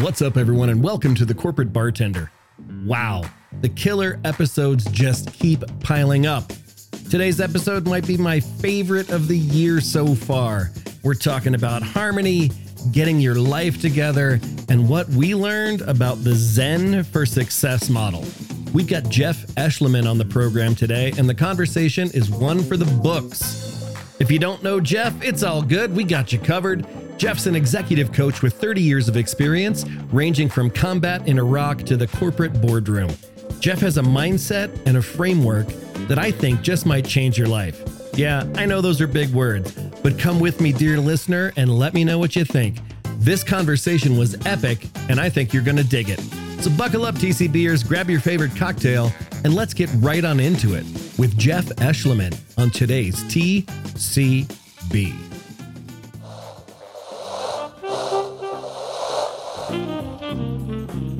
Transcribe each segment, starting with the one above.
What's up, everyone, and welcome to the Corporate Bartender. Wow, the killer episodes just keep piling up. Today's episode might be my favorite of the year so far. We're talking about harmony, getting your life together, and what we learned about the Zen for Success model. We've got Jeff Eschliman on the program today, and the conversation is one for the books. If you don't know Jeff, it's all good. We got you covered. Jeff's an executive coach with 30 years of experience, ranging from combat in Iraq to the corporate boardroom. Jeff has a mindset and a framework that I think just might change your life. Yeah, I know those are big words, but come with me, dear listener, and let me know what you think. This conversation was epic, and I think you're going to dig it. So buckle up, TCBers, grab your favorite cocktail, and let's get right on into it with Jeff Eschliman on today's TCB.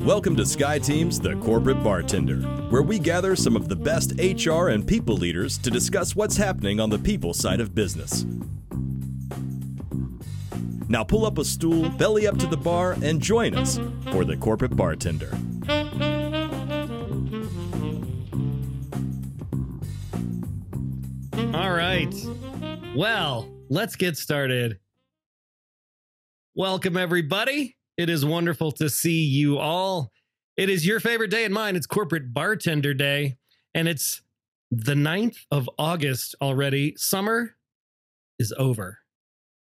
Welcome to Sky Team's The Corporate Bartender, where we gather some of the best HR and people leaders to discuss what's happening on the people side of business. Now pull up a stool, belly up to the bar, and join us for The Corporate Bartender. All right. Well, let's get started. Welcome, everybody. It is wonderful to see you all. It is your favorite day and mine. It's Corporate Bartender Day, and it's the 9th of August already. Summer is over.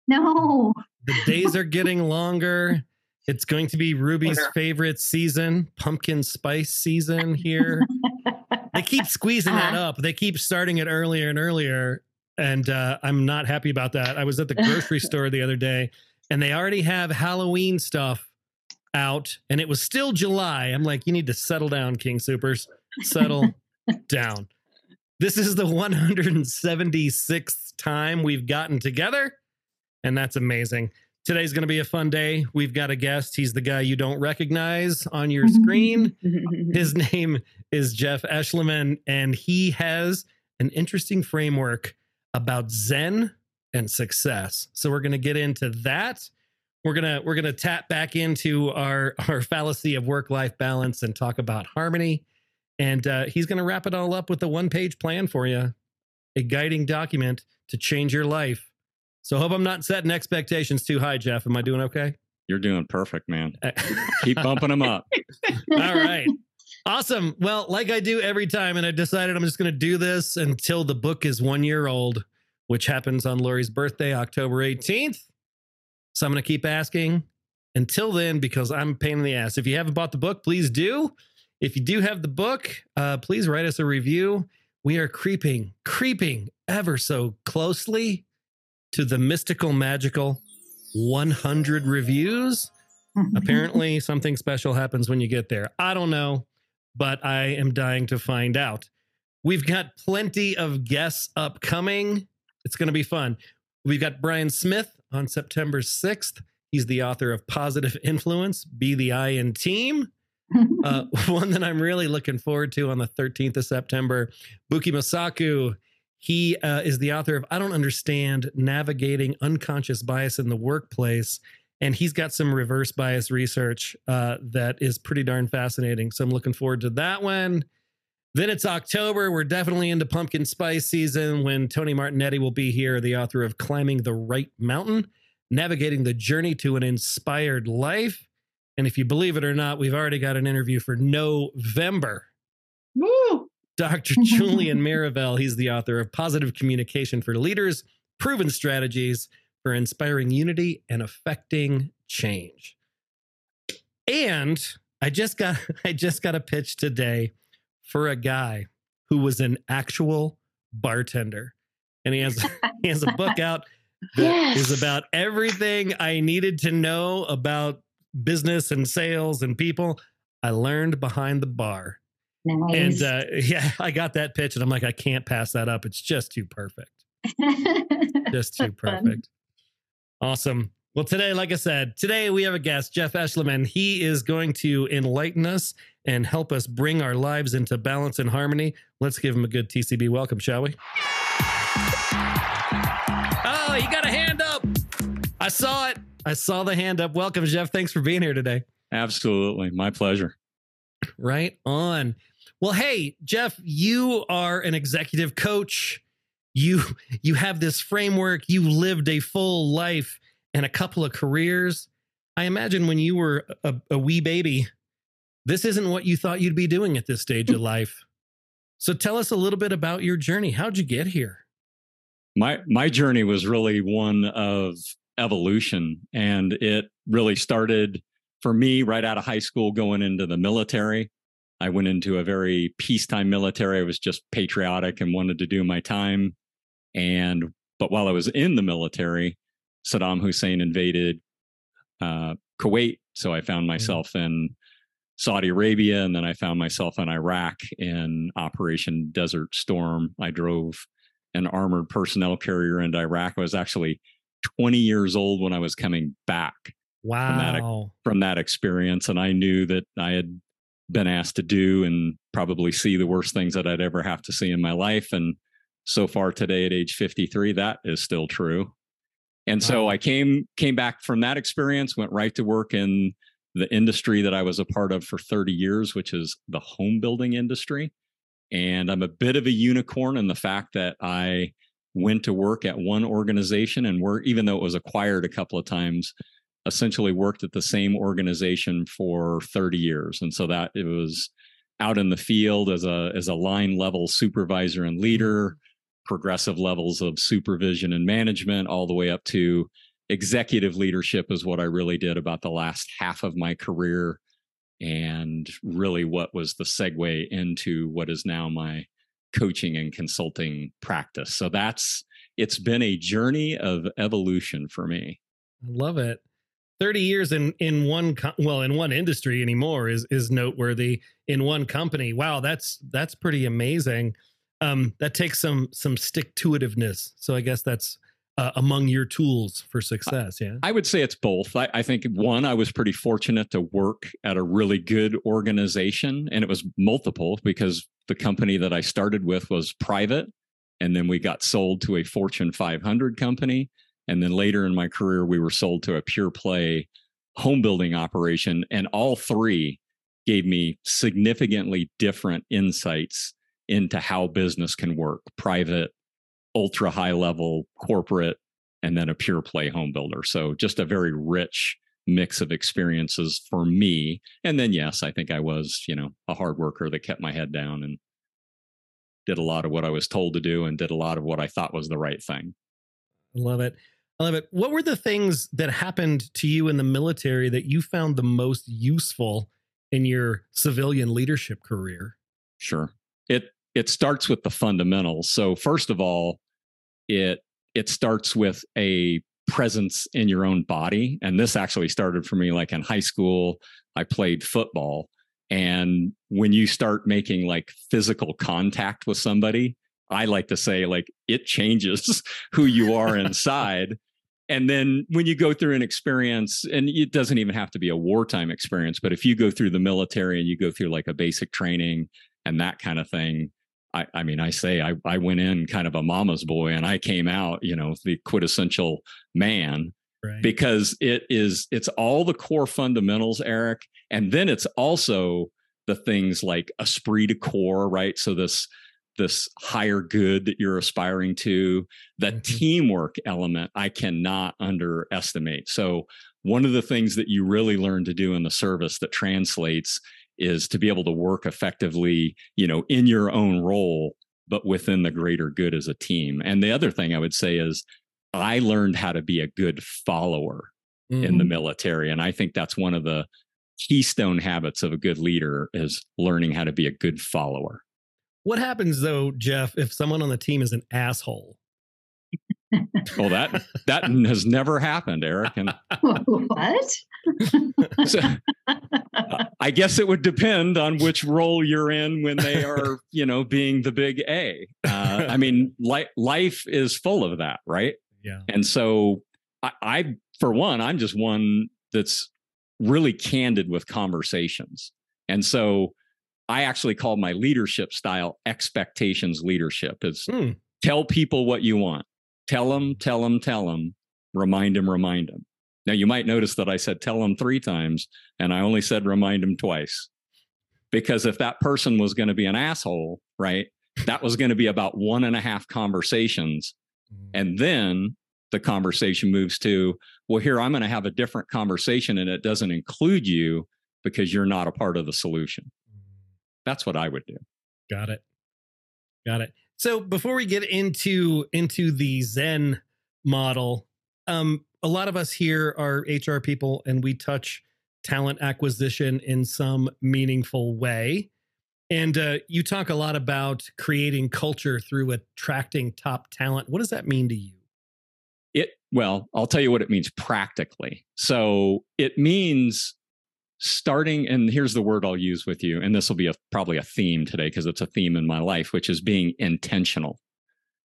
No. The days are getting longer. It's going to be Ruby's Sure. favorite season, pumpkin spice season here. they keep squeezing that Uh-huh. up. They keep starting it earlier and earlier. And uh, I'm not happy about that. I was at the grocery store the other day and they already have Halloween stuff out and it was still July. I'm like, you need to settle down, King Supers. Settle down. This is the 176th time we've gotten together, and that's amazing. Today's going to be a fun day. We've got a guest. He's the guy you don't recognize on your screen. His name is Jeff Eschliman, and he has an interesting framework about Zen and success. So we're going to get into that. We're gonna we're gonna tap back into our our fallacy of work life balance and talk about harmony. And uh, he's gonna wrap it all up with a one page plan for you, a guiding document to change your life. So hope I'm not setting expectations too high, Jeff. Am I doing okay? You're doing perfect, man. Keep bumping them up. All right. Awesome. Well, like I do every time, and I decided I'm just going to do this until the book is one year old, which happens on Lori's birthday, October 18th. So I'm going to keep asking until then because I'm a pain in the ass. If you haven't bought the book, please do. If you do have the book, uh, please write us a review. We are creeping, creeping ever so closely to the mystical, magical 100 reviews apparently something special happens when you get there. I don't know, but I am dying to find out. We've got plenty of guests upcoming. It's going to be fun. We've got Brian Smith on September 6th. He's the author of Positive Influence, Be the I in Team. Uh, one that I'm really looking forward to on the 13th of September. Buki Masaku. He uh, is the author of I Don't Understand Navigating Unconscious Bias in the Workplace and he's got some reverse bias research uh, that is pretty darn fascinating. So I'm looking forward to that one. Then it's October. We're definitely into pumpkin spice season when Tony Martignetti will be here, the author of Climbing the Right Mountain, Navigating the Journey to an Inspired Life. And if you believe it or not, we've already got an interview for November. Woo! Dr. Julian Marivelle, he's the author of Positive Communication for Leaders, Proven Strategies for Inspiring Unity and Affecting Change. And I just got I just got a pitch today for a guy who was an actual bartender. And he has he has a book out that is Yes. about everything I needed to know about business and sales and people I learned behind the bar. Nice. And uh, yeah, I got that pitch, and I'm like, I can't pass that up. It's just too perfect. Just too perfect. Awesome. Well, today, like I said, today we have a guest, Jeff Eschliman. He is going to enlighten us and help us bring our lives into balance and harmony. Let's give him a good TCB welcome, shall we? Oh, you got a hand up. I saw it. I saw the hand up. Welcome, Jeff. Thanks for being here today. Absolutely. My pleasure. Right on. Well, hey, Jeff, you are an executive coach. You you have this framework. You lived a full life and a couple of careers. I imagine when you were a, a wee baby, this isn't what you thought you'd be doing at this stage of life. So tell us a little bit about your journey. How'd you get here? My my journey was really one of evolution and it really started for me right out of high school going into the military. I went into a very peacetime military. I was just patriotic and wanted to do my time. And but while I was in the military, Saddam Hussein invaded uh, Kuwait. So I found mm. myself mm-hmm. in Saudi Arabia, and then I found myself in Iraq in Operation Desert Storm. I drove an armored personnel carrier into Iraq. I was actually 20 years old when I was coming back. Wow. From that, from that experience. And I knew that I had been asked to do and probably see the worst things that I'd ever have to see in my life. And so far today at age 53, that is still true. And wow. so I came came back from that experience, went right to work in the industry that I was a part of for 30 years, which is the home building industry. And I'm a bit of a unicorn in the fact that I went to work at one organization and work, even though it was acquired a couple of times, essentially worked at the same organization for 30 years. And so that it was out in the field as a as a line level supervisor and leader, progressive levels of supervision and management, all the way up to executive leadership is what I really did about the last half of my career and really what was the segue into what is now my coaching and consulting practice. So that's it's been a journey of evolution for me. I love it. 30 years in in one well in one industry anymore is is noteworthy in one company. Wow, that's that's pretty amazing. Um that takes some some stick to itiveness. So I guess that's uh, among your tools for success yeah? I would say it's both. I, I, think one i was pretty fortunate to work at a really good organization and it was multiple because the company that i started with was private and then we got sold to a fortune 500 company and then later in my career we were sold to a pure play home building operation and all three gave me significantly different insights into how business can work private ultra high level corporate and then a pure play home builder. So just a very rich mix of experiences for me. And then yes, I think I was, you know, a hard worker that kept my head down and did a lot of what I was told to do and did a lot of what I thought was the right thing. I love it. I love it. What were the things that happened to you in the military that you found the most useful in your civilian leadership career? Sure. It it starts with the fundamentals. So first of all, it it starts with a presence in your own body. And this actually started for me like in high school i played football. And when you start making like physical contact with somebody i like to say like it changes who you are inside. And then when you go through an experience and it doesn't even have to be a wartime experience but if you go through the military and you go through like a basic training and that kind of thing I, I mean, I say I, I went in kind of a mama's boy and I came out, you know, the quintessential man right. because it is, it's all the core fundamentals, Eric. And then it's also the things like esprit de corps, right? So this, this higher good that you're aspiring to, the mm-hmm. teamwork element, I cannot underestimate. So one of the things that you really learn to do in the service that translates is to be able to work effectively, you know, in your own role, but within the greater good as a team. And the other thing I would say is I learned how to be a good follower mm-hmm. in the mm-hmm. military. And I think that's one of the keystone habits of a good leader is learning how to be a good follower. What happens though, Jeff, if someone on the team is an asshole? well, that that has never happened, Eric. And what? so, I guess it would depend on which role you're in when they are, you know, being the big A. Uh, I mean, li- life is full of that, right? Yeah. And so, I, I, for one, I'm just one that's really candid with conversations, and so I actually call my leadership style expectations leadership. Is hmm. tell people what you want tell them, tell them, tell them, remind them, remind them. Now, you might notice that I said tell them three times, and I only said remind them twice. Because if that person was going to be an asshole, right, that was going to be about one and a half conversations. Mm. And then the conversation moves to, well, here, I'm going to have a different conversation, and it doesn't include you because you're not a part of the solution. That's what I would do. Got it. Got it. So before we get into into the Zen model, um, a lot of us here are HR people, and we touch talent acquisition in some meaningful way. And uh, you talk a lot about creating culture through attracting top talent. What does that mean to you? It well, I'll tell you what it means practically. So it means starting and here's the word I'll use with you and this will be a probably a theme today because it's a theme in my life which is being intentional.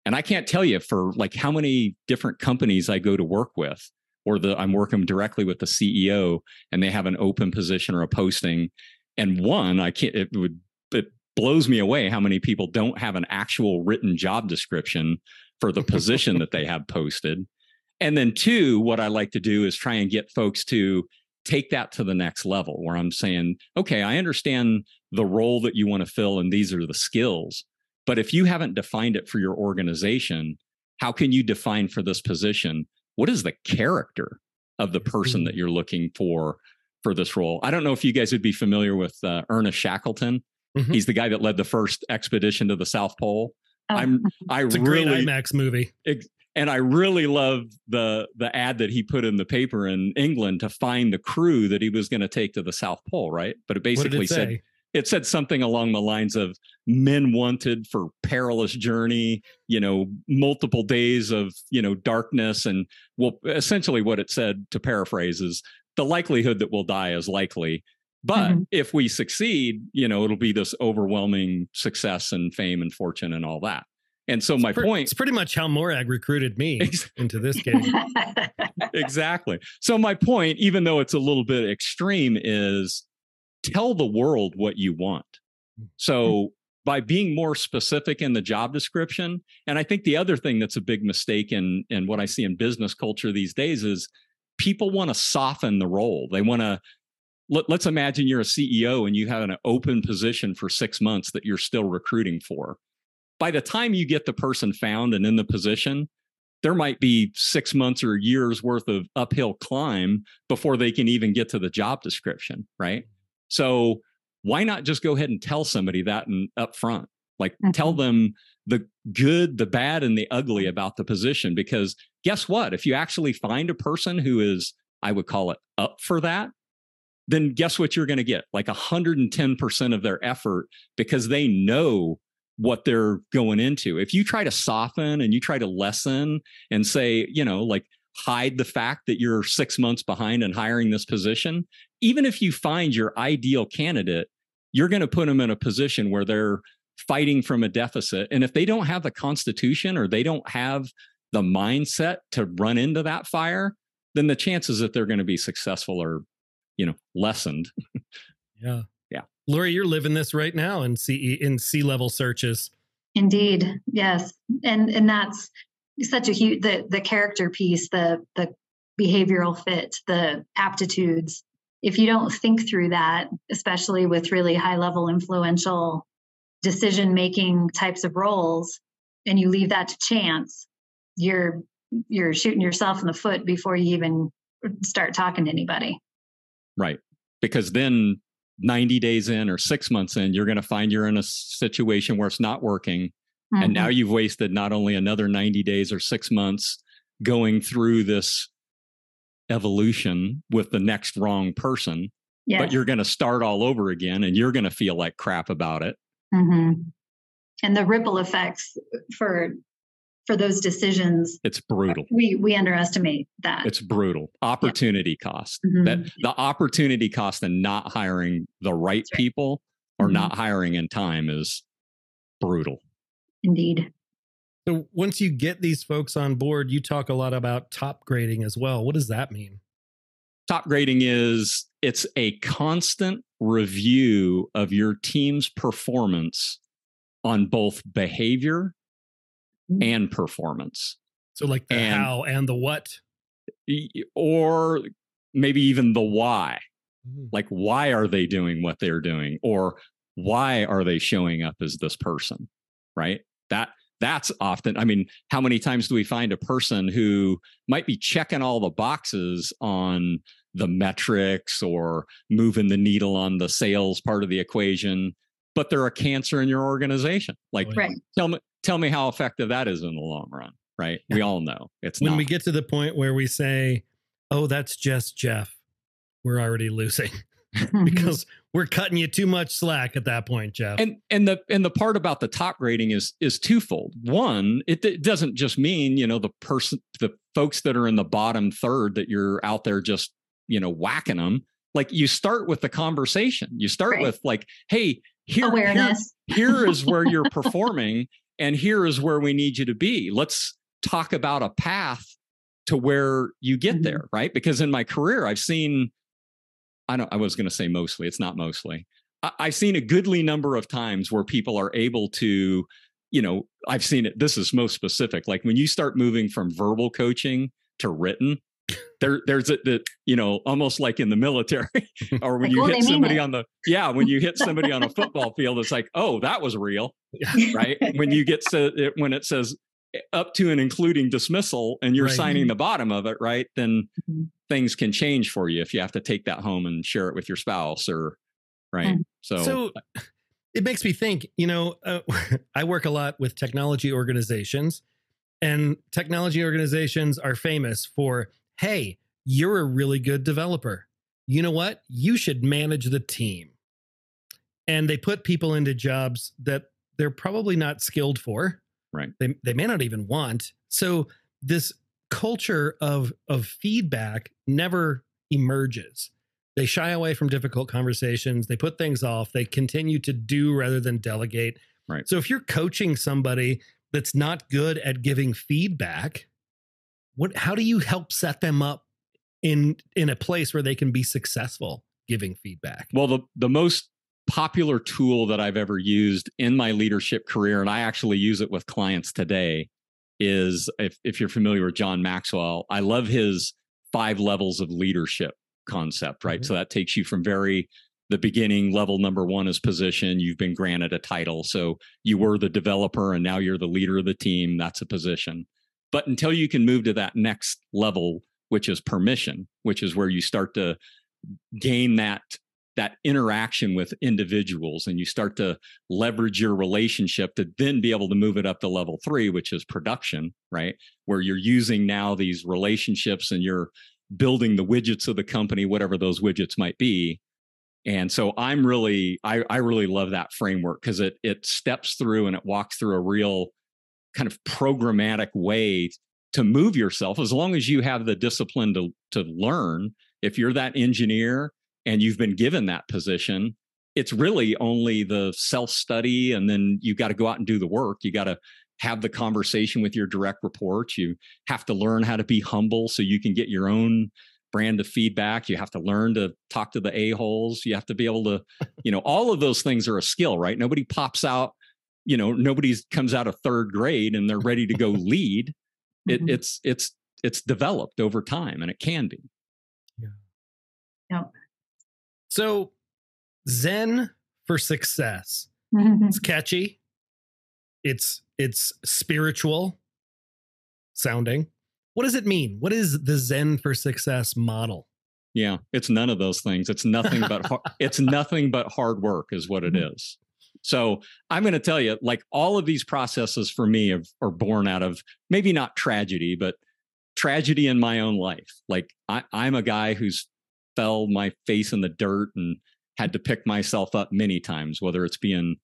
And I can't tell you for like how many different companies I go to work with or the I'm working directly with the CEO and they have an open position or a posting and one I can't it would it blows me away how many people don't have an actual written job description for the position that they have posted. And then two, what I like to do is try and get folks to take that to the next level where I'm saying, okay, I understand the role that you want to fill and these are the skills. But if you haven't defined it for your organization, how can you define for this position what is the character of the person that you're looking for for this role? I don't know if you guys would be familiar with uh, Ernest Shackleton. Mhm. He's the guy that led the first expedition to the South Pole. Oh, I'm I It's a really great IMAX movie. And I really love the the ad that he put in the paper in England to find the crew that he was going to take to the South Pole, right? But it basically it said say? it said something along the lines of men wanted for perilous journey, you know, multiple days of, you know, darkness and well essentially what it said to paraphrase is the likelihood that we'll die is likely. But Mhm. if we succeed, you know, it'll be this overwhelming success and fame and fortune and all that. And so my It's pre- point It's pretty much how Morag recruited me into this game. exactly. So my point, even though it's a little bit extreme, is tell the world what you want. So mm-hmm. by being more specific in the job description, and I think the other thing that's a big mistake in in what I see in business culture these days is people want to soften the role. They want to let, let's imagine you're a CEO and you have an open position for six months that you're still recruiting for. By the time you get the person found and in the position, there might be six months or year's worth of uphill climb before they can even get to the job description, right? So why not just go ahead and tell somebody that in, up front? Like tell Mhm. them the good, the bad, and the ugly about the position. Because guess what? If you actually find a person who is, I would call it up for that, then guess what you're going to get? Like 110% of their effort because they know what they're going into. If you try to soften and you try to lessen and say, you know, like hide the fact that you're six months behind in hiring this position, even if you find your ideal candidate, you're going to put them in a position where they're fighting from a deficit. And if they don't have the constitution or they don't have the mindset to run into that fire, then the chances that they're going to be successful are, you know, lessened. Yeah. Yeah. Lori, you're living this right now in CE in C level searches. Indeed, yes, and and that's such a huge the the character piece, the the behavioral fit, the aptitudes. If you don't think through that, especially with really high level influential decision making types of roles, and you leave that to chance, you're you're shooting yourself in the foot before you even start talking to anybody. Right. Because then 90 days in or six months in, you're going to find you're in a situation where it's not working. And now Mhm. you've wasted not only another 90 days or six months going through this evolution with the next wrong person, yes. but you're going to start all over again and you're going to feel like crap about it. hmm And the ripple effects for for those decisions, It's brutal. we we underestimate that. It's brutal. Opportunity cost. Mhm. That the opportunity cost in not hiring the right right. people or Mhm. not hiring in time is brutal. Indeed. So once you get these folks on board, you talk a lot about top grading as well. What does that mean? top grading is it's a constant review of your team's performance on both behavior. And performance So like the And- how and the what. or maybe even the why. Mm-hmm. Like, why are they doing what they're doing? Or why are they showing up as this person? Right. That that's often, I mean, how many times do we find a person who might be checking all the boxes on the metrics or moving the needle on the sales part of the equation, but they're a cancer in your organization? Like, Right. tell me, tell me how effective that is in the long run. Right. We all know it's when not. we get to the point where we say, "Oh, that's just Jeff," we're already losing because we're cutting you too much slack at that point, Jeff. and and the and the part about the top grading is is twofold one it, it doesn't just mean you know the person the folks that are in the bottom third that you're out there just you know whacking them like you start with the conversation you start Right. with like hey here, here here is where you're performing and here is where we need you to be. Let's talk about a path to where you get Mhm. there right? Because in my career i've seen i don't i was going to say mostly it's not mostly. I, i've seen a goodly number of times where people are able to you know i've seen it this is most specific like when you start moving from verbal coaching to written there there's a the, you know almost like in the military or when Like, you oh, hit somebody on the yeah when you hit somebody on a football field it's like oh that was real Yeah. right when you get to it, when it says eh, up to and including dismissal and you're Right. signing the bottom of it right then Mhm. things can change for you if you have to take that home and share it with your spouse or right Mm. so, So it makes me think, you know, uh, I work a lot with technology organizations, and technology organizations are famous for, hey, you're a really good developer. You know what? You should manage the team. And they put people into jobs that they're probably not skilled for. Right. They, they may not even want. So this culture of of feedback never emerges they shy away from difficult conversations they put things off they continue to do rather than delegate Right. so if you're coaching somebody that's not good at giving feedback what how do you help set them up in in a place where they can be successful giving feedback? Well the the most popular tool that i've ever used in my leadership career and i actually use it with clients today is if, if you're familiar with john maxwell i love his five levels of leadership concept right? Mhm. so that takes you from very the beginning level number one is position you've been granted a title. So you were the developer and now you're the leader of the team that's a position but until you can move to that next level which is permission which is where you start to gain that that interaction with individuals and you start to leverage your relationship to then be able to move it up to level 3 which is production right? Where you're using now these relationships and you're building the widgets of the company whatever those widgets might be. And so i'm really i, I really love that framework because it it steps through and it walks through a real kind of programmatic way to move yourself as long as you have the discipline to to learn. If you're that engineer and you've been given that position it's really only the self study and then you've got to go out and do the work. You got to have the conversation with your direct reports. You have to learn how to be humble so you can get your own brand of feedback. You have to learn to talk to the a-holes. You have to be able to you know all of those things are a skill right? Nobody pops out you know nobody comes out of third grade and they're ready to go lead it, Mhm. it's it's it's developed over time and it can be yeah Yep. so zen for success Mm-hmm. it's catchy it's it's spiritual sounding what does it mean what is the zen for success model yeah it's none of those things it's nothing but har- it's nothing but hard work is what it Mhm. is so i'm going to tell you like all of these processes for me have, are born out of maybe not tragedy but tragedy in my own life like I, i'm a guy who's fell my face in the dirt and had to pick myself up many times whether it's being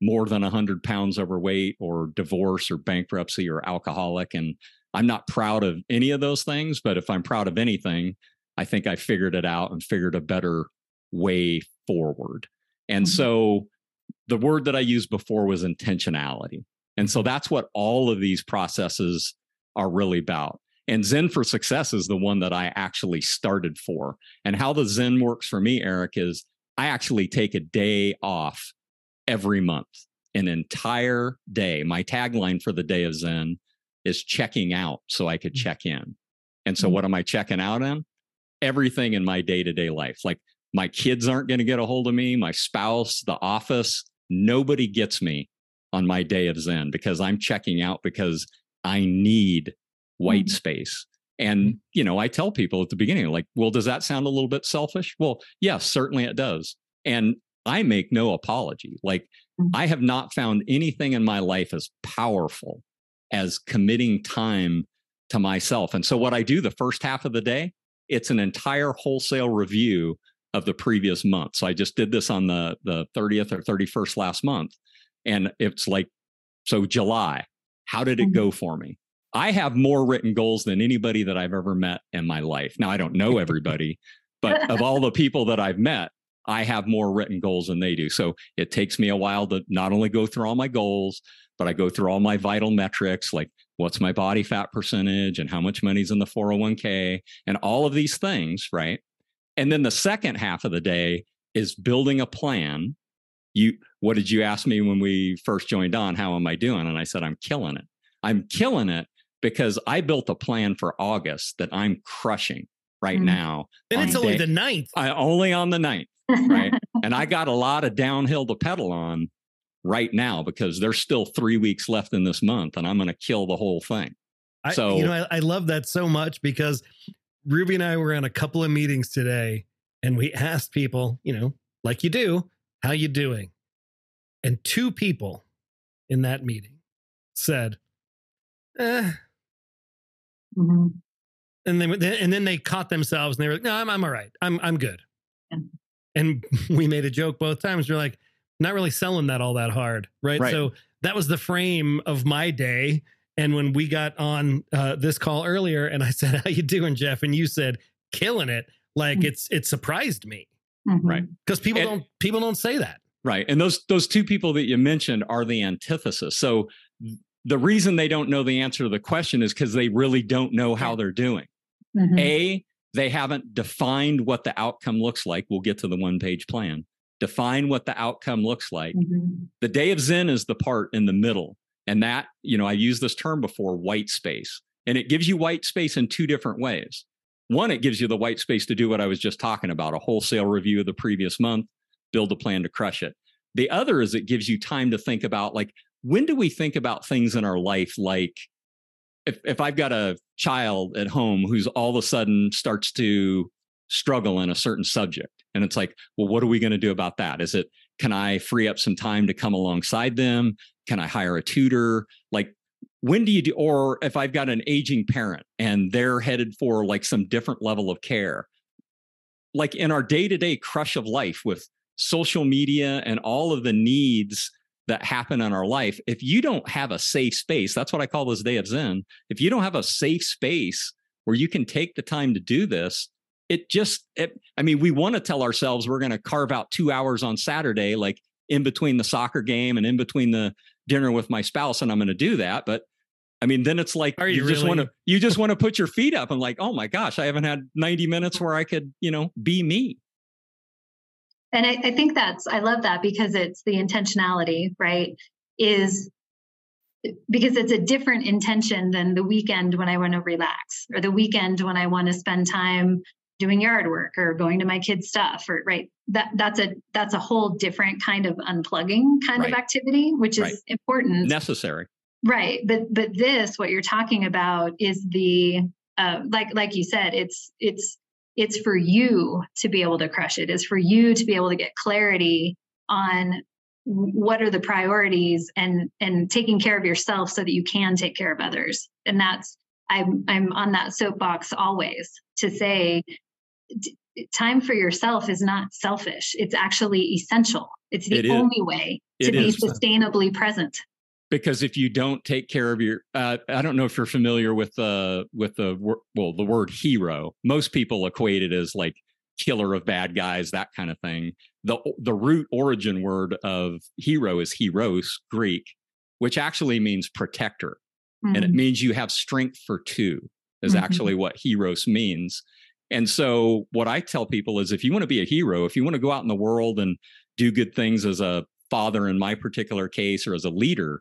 more than 100 pounds overweight or divorce or bankruptcy or alcoholic and i'm not proud of any of those things but if i'm proud of anything i think i figured it out and figured a better way forward and Mhm. so the word that i used before was intentionality and so that's what all of these processes are really about and zen for success is the one that i actually started for and how the zen works for me eric is i actually take a day off every month an entire day my tagline for the day of zen is checking out so i could check in And so, Mhm. what am I checking out on? Everything in my day to day life. Like, my kids aren't going to get a hold of me, my spouse, the office, nobody gets me on my day of Zen because I'm checking out because I need white Mhm. space. And, you know, I tell people at the beginning, like, well, does that sound a little bit selfish? Well, yes, certainly it does. And I make no apology. Like, Mhm. I have not found anything in my life as powerful as committing time to myself. And so, what I do the first half of the day, it's an entire wholesale review of the previous month. So, I just did this on the, the 30th or 31st last month. And it's like, so July, how did it Mhm. go for me? I have more written goals than anybody that I've ever met in my life. Now, I don't know everybody, but of all the people that I've met, I have more written goals than they do. So it takes me a while to not only go through all my goals, but I go through all my vital metrics like what's my body fat percentage and how much money's in the 401k and all of these things, right? And then the second half of the day is building a plan. You what did you ask me when we first joined on? How am I doing? And I said, I'm killing it. I'm killing it because I built a plan for August that I'm crushing right Mhm. now. And on it's only day- the ninth. I only on the ninth, right? and I got a lot of downhill to pedal on right now because there's still three weeks left in this month, and I'm going to kill the whole thing. I, So- you know, I, I love that so much because Ruby and I were on a couple of meetings today, and we asked people, you know, like you do, how you doing? And two people in that meeting said, eh. Mhm. and then and then they caught themselves and they were like, no, I'm I'm all right. I'm I'm good. Yeah. And we made a joke both times. We're like, not really selling that all that hard, right? Right. So that was the frame of my day. And when we got on uh, this call earlier, and I said, "How you doing, Jeff?" and you said, "Killing it," like Mm. it's it surprised me Mhm. Right. because people And- don't people don't say that. Right. And those those two people that you mentioned are the antithesis. So the reason they don't know the answer to the question is because they really don't know how they're doing. Mhm. A, they haven't defined what the outcome looks like. We'll get to the one page plan. Define what the outcome looks like. Mhm. The day of Zen is the part in the middle. And that, you know, I used this term before white space. And it gives you white space in two different ways. One, it gives you the white space to do what I was just talking about a wholesale review of the previous month, build a plan to crush it. The other is it gives you time to think about like, when do we think about things in our life like if, if I've got a child at home who's all of a sudden starts to struggle in a certain subject, and it's like, well, what are we going to do about that? Is it, can I free up some time to come alongside them? Can I hire a tutor? Like, when do you do, or if I've got an aging parent and they're headed for like some different level of care, like in our day to day crush of life with social media and all of the needs that happen in our life, if you don't have a safe space, that's what I call this day of Zen. If you don't have a safe space where you can take the time to do this, it just, it, I mean, we want to tell ourselves we're going to carve out two hours on Saturday, like in between the soccer game and in between the dinner with my spouse, and I'm going to do that. But I mean, then it's like Are you just want to you just want to put your feet up and like, oh my gosh, I haven't had 90 minutes where I could, you know, be me. And I, I think that's, I love that because it's the intentionality, right? Is because it's a different intention than the weekend when I want to relax or the weekend when I want to spend time doing yard work or going to my kids' stuff or right. That that's a that's a whole different kind of unplugging kind of activity, which is Right. important. Necessary. Right, but but this what you're talking about is the uh, like like you said, it's it's it's for you to be able to crush it. It's for you to be able to get clarity on what are the priorities and and taking care of yourself so that you can take care of others. And that's I'm I'm on that soapbox always to say time for yourself is not selfish. It's actually essential. It's the It only way to It be is. sustainably present. because if you don't take care of your uh, i don't know if you're familiar with the with the well the word hero most people equate it as like killer of bad guys that kind of thing the the root origin word of hero is heros greek which actually means protector and it Mhm. means you have strength for two is Mhm. actually what heros means and so what i tell people is if you want to be a hero if you want to go out in the world and do good things as a father in my particular case or as a leader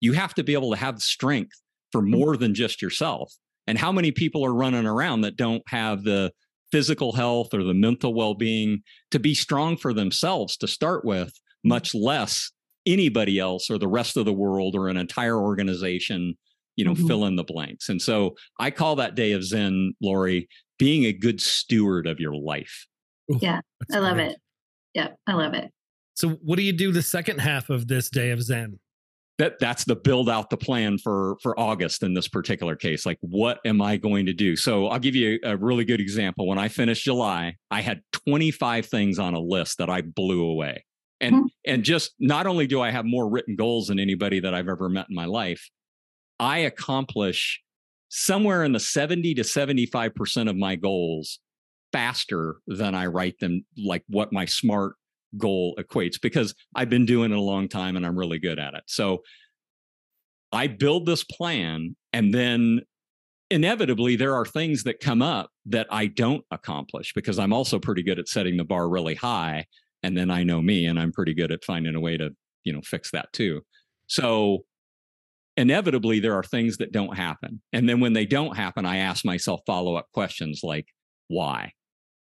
you have to be able to have strength for more than just yourself And how many people are running around that don't have the physical health or the mental well being to be strong for themselves to start with, much less anybody else or the rest of the world or an entire organization, you know, mm-hmm. fill in the blanks. And so I call that day of Zen, Lori, being a good steward of your life. yeah, I love great. it. Yep, I love it. So, what do you do the second half of this day of Zen? that that's the build out the plan for for august in this particular case like what am i going to do so i'll give you a, a, really good example when i finished july i had 25 things on a list that i blew away and mm-hmm. and just not only do i have more written goals than anybody that i've ever met in my life i accomplish somewhere in the 70 to 75% of my goals faster than i write them like what my smart goal equates because I've been doing it a long time and I'm really good at it. So I build this plan and then inevitably there are things that come up that I don't accomplish because I'm also pretty good at setting the bar really high and then I know me and I'm pretty good at finding a way to, you know, fix that too. So inevitably there are things that don't happen. And then when they don't happen, I ask myself follow-up questions like why?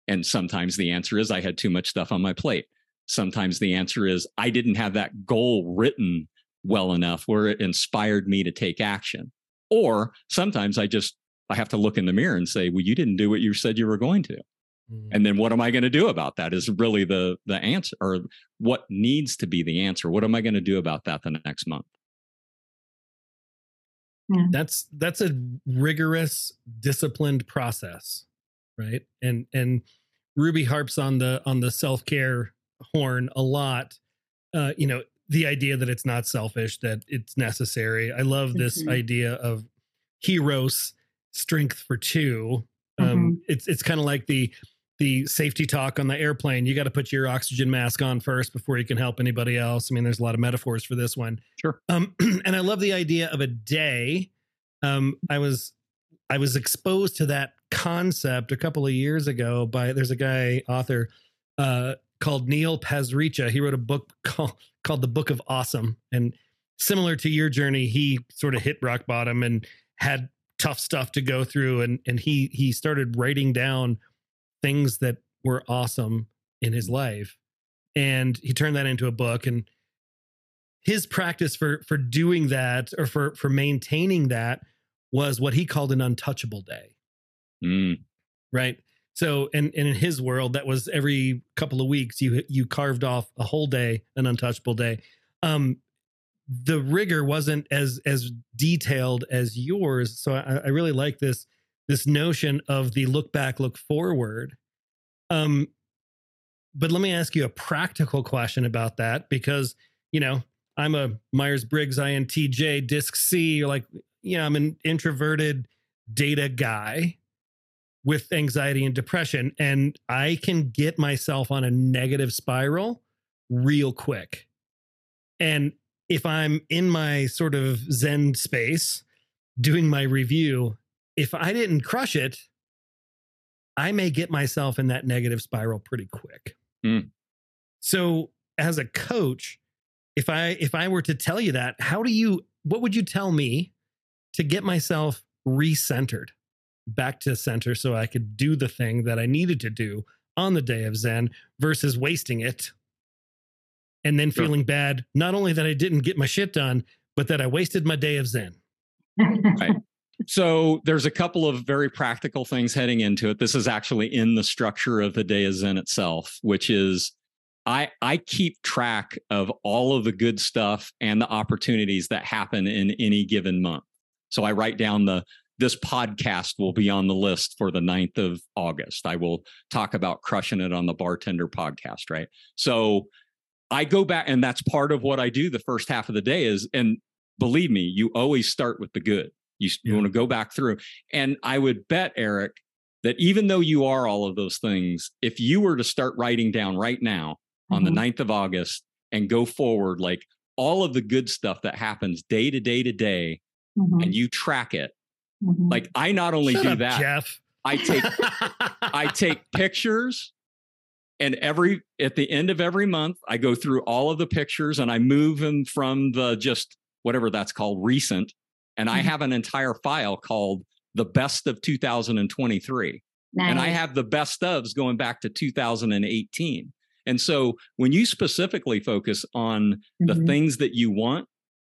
And sometimes the answer is I had too much stuff on my plate sometimes the answer is I didn't have that goal written well enough where it inspired me to take action. Or sometimes I just I have to look in the mirror and say, "Well, you didn't do what you said you were going to." Mm. And then what am I going to do about that is really the the answer or what needs to be the answer. What am I going to do about that the next month? Yeah. That's that's a rigorous disciplined process, right? And and Ruby harps on the on the self-care horn a lot. Uh, you know, the idea that it's not selfish, that it's necessary. I love this mm-hmm. idea of heroes strength for two. Um, mm-hmm. It's it's kind of like the the safety talk on the airplane. You got to put your oxygen mask on first before you can help anybody else. I mean, there's a lot of metaphors for this one. Sure. Um, and I love the idea of a day. Um, I was I was exposed to that concept a couple of years ago by there's a guy author uh, called Neil Pasricha. He wrote a book called, called The Book of Awesome. And similar to your journey, he sort of hit rock bottom and had tough stuff to go through. And, and he, he started writing down things that were awesome in his life. And he turned that into a book. And his practice for, for doing that or for, for maintaining that was what he called an untouchable day. Mm. Right. So, and, and in his world, that was every couple of weeks you you carved off a whole day, an untouchable day. Um, the rigor wasn't as as detailed as yours, so I, I really like this this notion of the look back, look forward. Um, but let me ask you a practical question about that because you know I'm a Myers Briggs INTJ DISC C. You're like, yeah, I'm an introverted data guy with anxiety and depression and I can get myself on a negative spiral real quick. And if I'm in my sort of zen space doing my review, if I didn't crush it, I may get myself in that negative spiral pretty quick. Mm. So as a coach, if I if I were to tell you that, how do you what would you tell me to get myself recentered? back to center so I could do the thing that I needed to do on the day of Zen versus wasting it and then feeling sure. bad, not only that I didn't get my shit done, but that I wasted my day of Zen. right. So there's a couple of very practical things heading into it. This is actually in the structure of the day of Zen itself, which is I I keep track of all of the good stuff and the opportunities that happen in any given month. So I write down the this podcast will be on the list for the 9th of August. I will talk about crushing it on the bartender podcast, right? So I go back and that's part of what I do the first half of the day is and believe me, you always start with the good. You, yeah. you want to go back through. And I would bet Eric that even though you are all of those things, if you were to start writing down right now on mm-hmm. the 9th of August and go forward like all of the good stuff that happens day to day to day mm-hmm. and you track it Mm-hmm. Like I not only Shut do up, that, Jeff. I take I take pictures and every at the end of every month I go through all of the pictures and I move them from the just whatever that's called recent and mm-hmm. I have an entire file called the best of 2023. Nice. And I have the best ofs going back to 2018. And so when you specifically focus on the Mhm. things that you want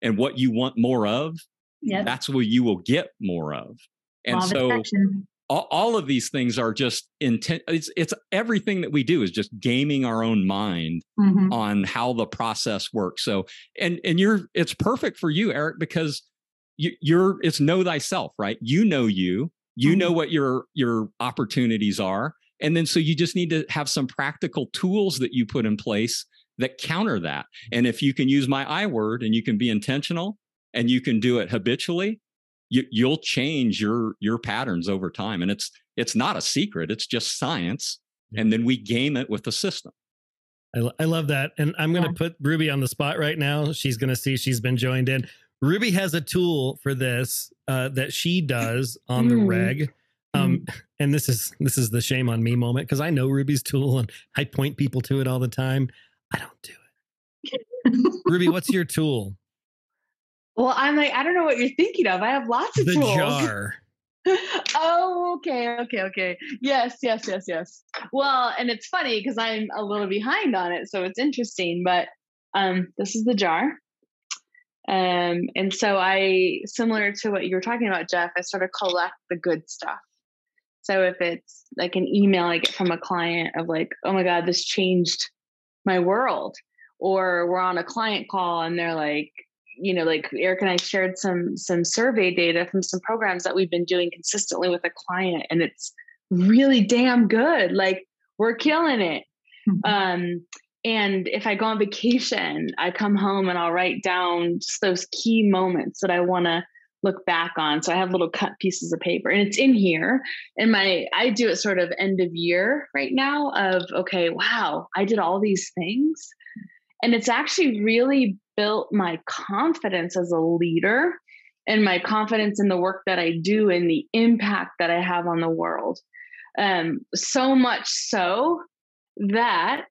and what you want more of, Yep. that's what you will get more of. And Law so attraction. all, all of these things are just intent. It's, it's everything that we do is just gaming our own mind Mhm. on how the process works. So, and and you're it's perfect for you, Eric, because you, you're it's know thyself, right? You know you, you know mm-hmm. what your your opportunities are, and then so you just need to have some practical tools that you put in place that counter that. And if you can use my I word and you can be intentional and you can do it habitually, you, you'll change your your patterns over time. And it's it's not a secret; it's just science. And then we game it with the system. I, I love that. And I'm going to put Ruby on the spot right now. She's going to see she's been joined in. Ruby has a tool for this uh, that she does on the Mm. reg. Um, and this is this is the shame on me moment because I know Ruby's tool and I point people to it all the time. I don't do it. Ruby, what's your tool? Well, I'm like, I don't know what you're thinking of. I have lots of The tools. jar. oh, okay, okay, okay. Yes, yes, yes, yes. Well, and it's funny because I'm a little behind on it, so it's interesting. But um, this is the jar, um, and so I, similar to what you were talking about, Jeff, I sort of collect the good stuff. So if it's like an email I get from a client of like, oh my god, this changed my world, or we're on a client call and they're like, you know like eric and i shared some some survey data from some programs that we've been doing consistently with a client and it's really damn good like we're killing it Mhm. um and if i go on vacation i come home and i'll write down just those key moments that i want to look back on. So i have little cut pieces of paper and it's in here. And my i do it sort of end of year right now of okay wow i did all these things. And it's actually really built my confidence as a leader and my confidence in the work that I do and the impact that I have on the world. Um, so much so that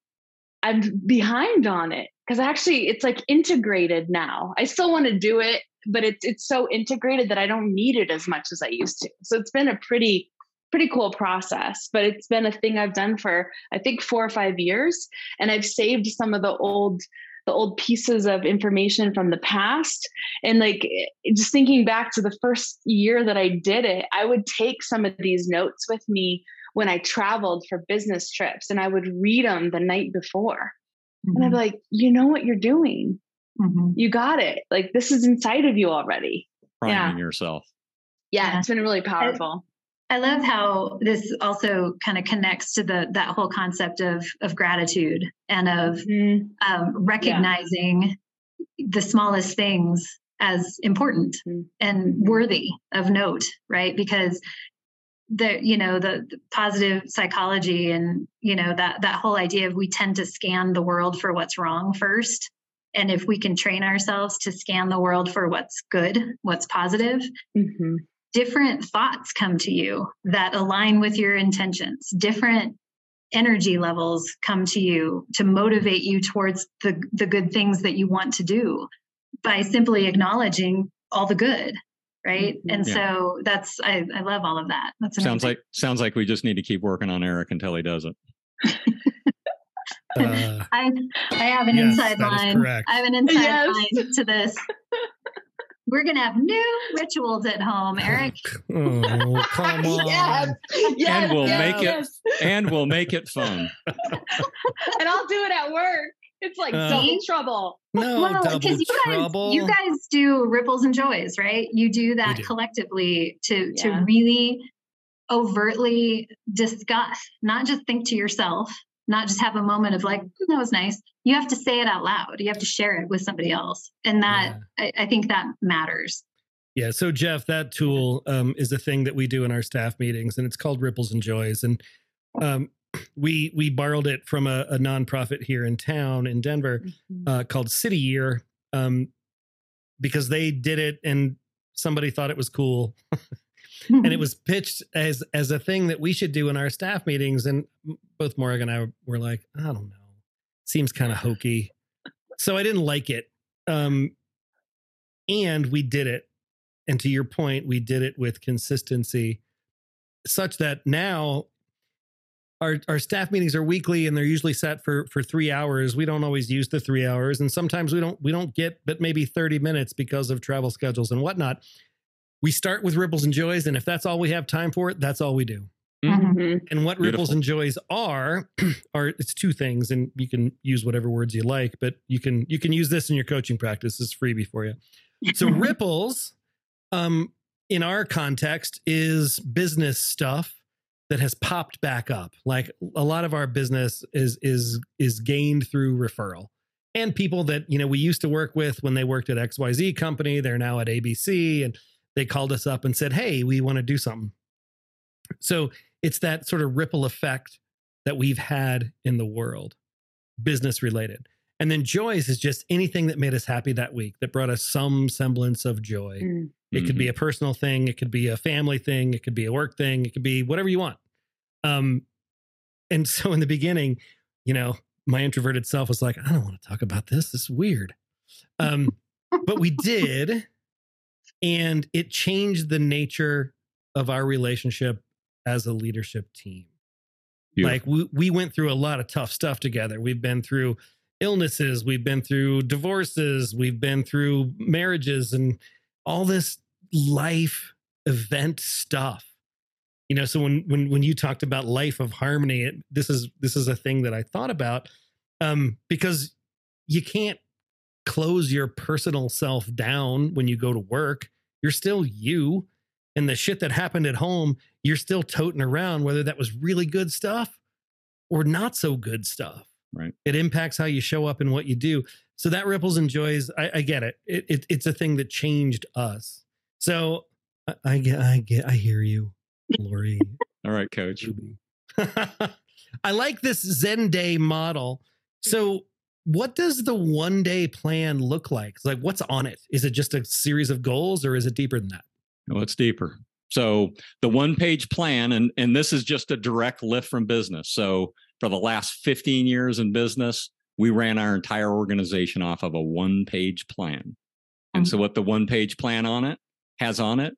I'm behind on it because actually it's like integrated now. I still want to do it, but it's it's so integrated that I don't need it as much as I used to. So it's been a pretty pretty cool process, but it's been a thing I've done for I think 4 or 5 years and I've saved some of the old the old pieces of information from the past and like eh, just thinking back to the first year that I did it, I would take some of these notes with me when I traveled for business trips and I would read them the night before. And I'd be like, you know what you're doing. Mhm. You got it. Like this is inside of you already. priming yourself. Yeah, Yeah. it's been really powerful. I love how this also kind of connects to the that whole concept of of gratitude and of Mhm. um, recognizing the smallest things as important Mhm. and worthy of note, right? Because the you know the, the positive psychology and you know that that whole idea of we tend to scan the world for what's wrong first. And if we can train ourselves to scan the world for what's good what's positive Mhm. different thoughts come to you that align with your intentions. Different energy levels come to you to motivate you towards the the good things that you want to do by simply acknowledging all the good right Mhm. and Yeah. so that's I, I love all of that that's amazing. Sounds like sounds like we just need to keep working on Eric until he does it. Uh, I I have an Yes, inside line. I have an inside Yes. line to this. We're gonna have new rituals at home, Eric. oh, come on. yes. Yes. we'll yes, make it- And we'll make it fun. and I'll do it at work. It's like Uh, double trouble. No well, double because you guys, trouble. you guys do ripples and joys, right? You do that do. collectively to to really overtly discuss, not just think to yourself, not just have a moment of like, "Hmm, that was nice. You have to say it out loud. You have to share it with somebody else, and that I, I think that matters. Yeah. So Jeff, that tool um, is a thing that we do in our staff meetings, and it's called Ripples and Joys. And um, we we borrowed it from a, a nonprofit here in town in Denver uh, called City Year um, because they did it and somebody thought it was cool, and it was pitched as as a thing that we should do in our staff meetings. And both Morgan and I were like, I don't know, seems kind of hokey, so I didn't like it. Um, and we did it. And to your point, we did it with consistency such that now our our staff meetings are weekly and they're usually set for for 3 hours. We don't always use the 3 hours and sometimes we don't we don't get but maybe 30 minutes because of travel schedules and whatnot. We start with ripples and joys and if that's all we have time for, that's all we do. Mhm. And what Beautiful. ripples and joys are are it's two things, and you can use whatever words you like, but you can you can use this in your coaching practice. It's freebie for you. So ripples, um, in our context, is business stuff that has popped back up. Like a lot of our business is is is gained through referral. And people that you know we used to work with when they worked at XYZ company, they're now at ABC and they called us up and said, Hey, we want to do something. So it's that sort of ripple effect that we've had in the world, business related. And then joys is just anything that made us happy that week, that brought us some semblance of joy. Mm. It could be a personal thing, it could be a family thing, it could be a work thing, it could be whatever you want. Um, and so in the beginning, you know, my introverted self was like, I don't want to talk about this. This is weird. Um, but we did, and it changed the nature of our relationship as a leadership team. Beautiful. Like we, we went through a lot of tough stuff together. We've been through illnesses, we've been through divorces, we've been through marriages and all this life event stuff. You know, so when when when you talked about life of harmony, it, this is this is a thing that I thought about um because you can't close your personal self down when you go to work. You're still you and the shit that happened at home, you're still toting around whether that was really good stuff or not so good stuff. Right. It impacts how you show up and what you do. So that ripples and joys, I, I get it. It, it. It's a thing that changed us. So I, I get, I get, I hear you, Lori. All right, coach. I like this Zen day model. So, what does the one day plan look like? Like, what's on it? Is it just a series of goals or is it deeper than that? No, it's deeper. So the one page plan, and, and this is just a direct lift from business. So for the last 15 years in business, we ran our entire organization off of a one page plan. And mm-hmm. so what the one page plan on it has on it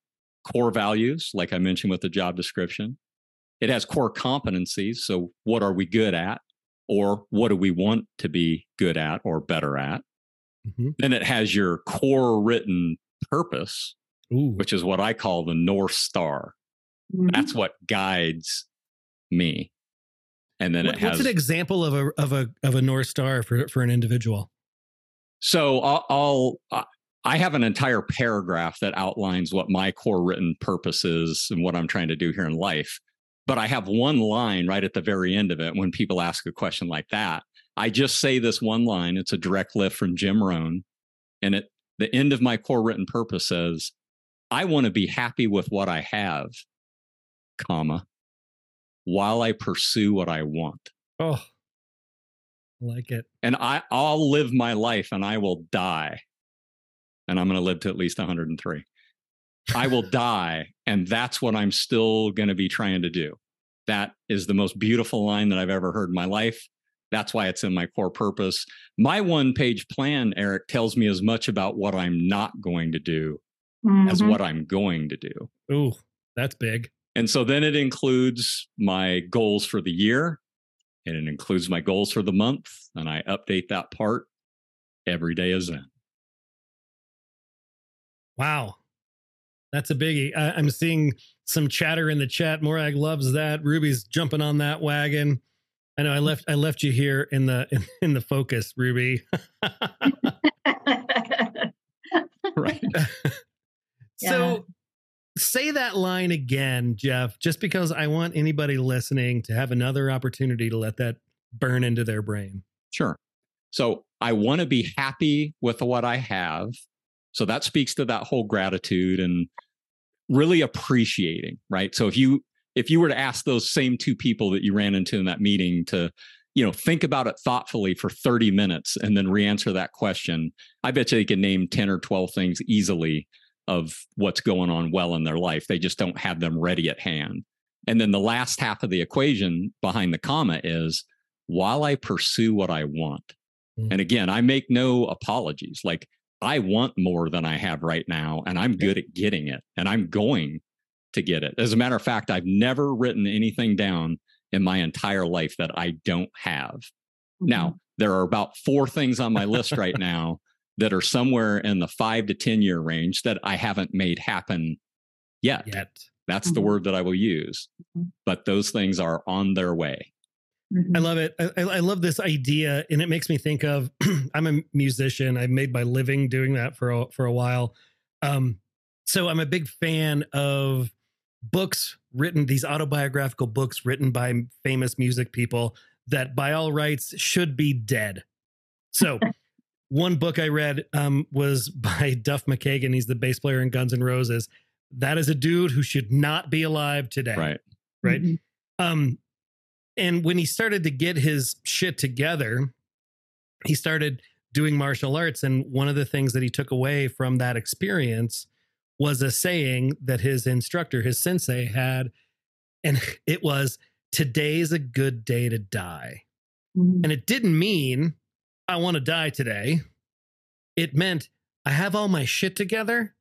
core values, like I mentioned with the job description. It has core competencies. So what are we good at? Or what do we want to be good at or better at? Mhm. Then it has your core written purpose, Ooh, which is what I call the North Star. Mhm. That's what guides me. And then What- it what's an example of a of a of a north star for for an individual? so I'll, I'll I- have an entire paragraph that outlines what my core written purpose is and what I'm trying to do here in life. But I have one line right at the very end of it when people ask a question like that. I just say this one line. It's a direct lift from Jim Rohn. And at the end of my core written purpose says, I want to be happy with what I have, comma, while I pursue what I want. Oh, I like it. And I, I'll live my life and I will die. And I'm going to live to at least 103. I will die. And that's what I'm still going to be trying to do. That is the most beautiful line that I've ever heard in my life. That's why it's in my core purpose. My one page plan, Eric, tells me as much about what I'm not going to do as Mhm. what I'm going to do. Ooh, that's big. And so then it includes my goals for the year and it includes my goals for the month. And I update that part every day as in. Wow. That's a biggie. I, I'm seeing some chatter in the chat. Morag loves that. Ruby's jumping on that wagon. I know I left I left you here in the in, in the focus, Ruby. Right. So say that line again, Jeff, just because I want anybody listening to have another opportunity to let that burn into their brain. Sure. So I want to be happy with what I have. So that speaks to that whole gratitude and really appreciating, right? So if you if you were to ask those same two people that you ran into in that meeting to, you know, think about it thoughtfully for 30 minutes and then re-answer that question, I bet you they can name 10 or 12 things easily of what's going on well in their life. They just don't have them ready at hand. And then the last half of the equation behind the comma is while I pursue what I want. Mm. And again, I make no apologies. Like I want more than I have right now, and I'm good at getting it, and I'm going to get it. As a matter of fact, I've never written anything down in my entire life that I don't have. Mm-hmm. Now, there are about four things on my list right now that are somewhere in the five to 10 year range that I haven't made happen yet. Yet. That's mm-hmm. the word that I will use. Mm-hmm. But those things are on their way. Mm-hmm. I love it. I, I, love this idea, and it makes me think of. I'm a musician. I've made my living doing that for a, for a while. Um, so I'm a big fan of books written, these autobiographical books written by famous music people that, by all rights, should be dead. So. one book I read um, was by Duff McKagan. He's the bass player in Guns N' Roses. That is a dude who should not be alive today. Right. Right. Mm-hmm. Um, and when he started to get his shit together, he started doing martial arts. And one of the things that he took away from that experience was a saying that his instructor, his sensei, had. And it was, Today's a good day to die. Mm-hmm. And it didn't mean, I want to die today. It meant, I have all my shit together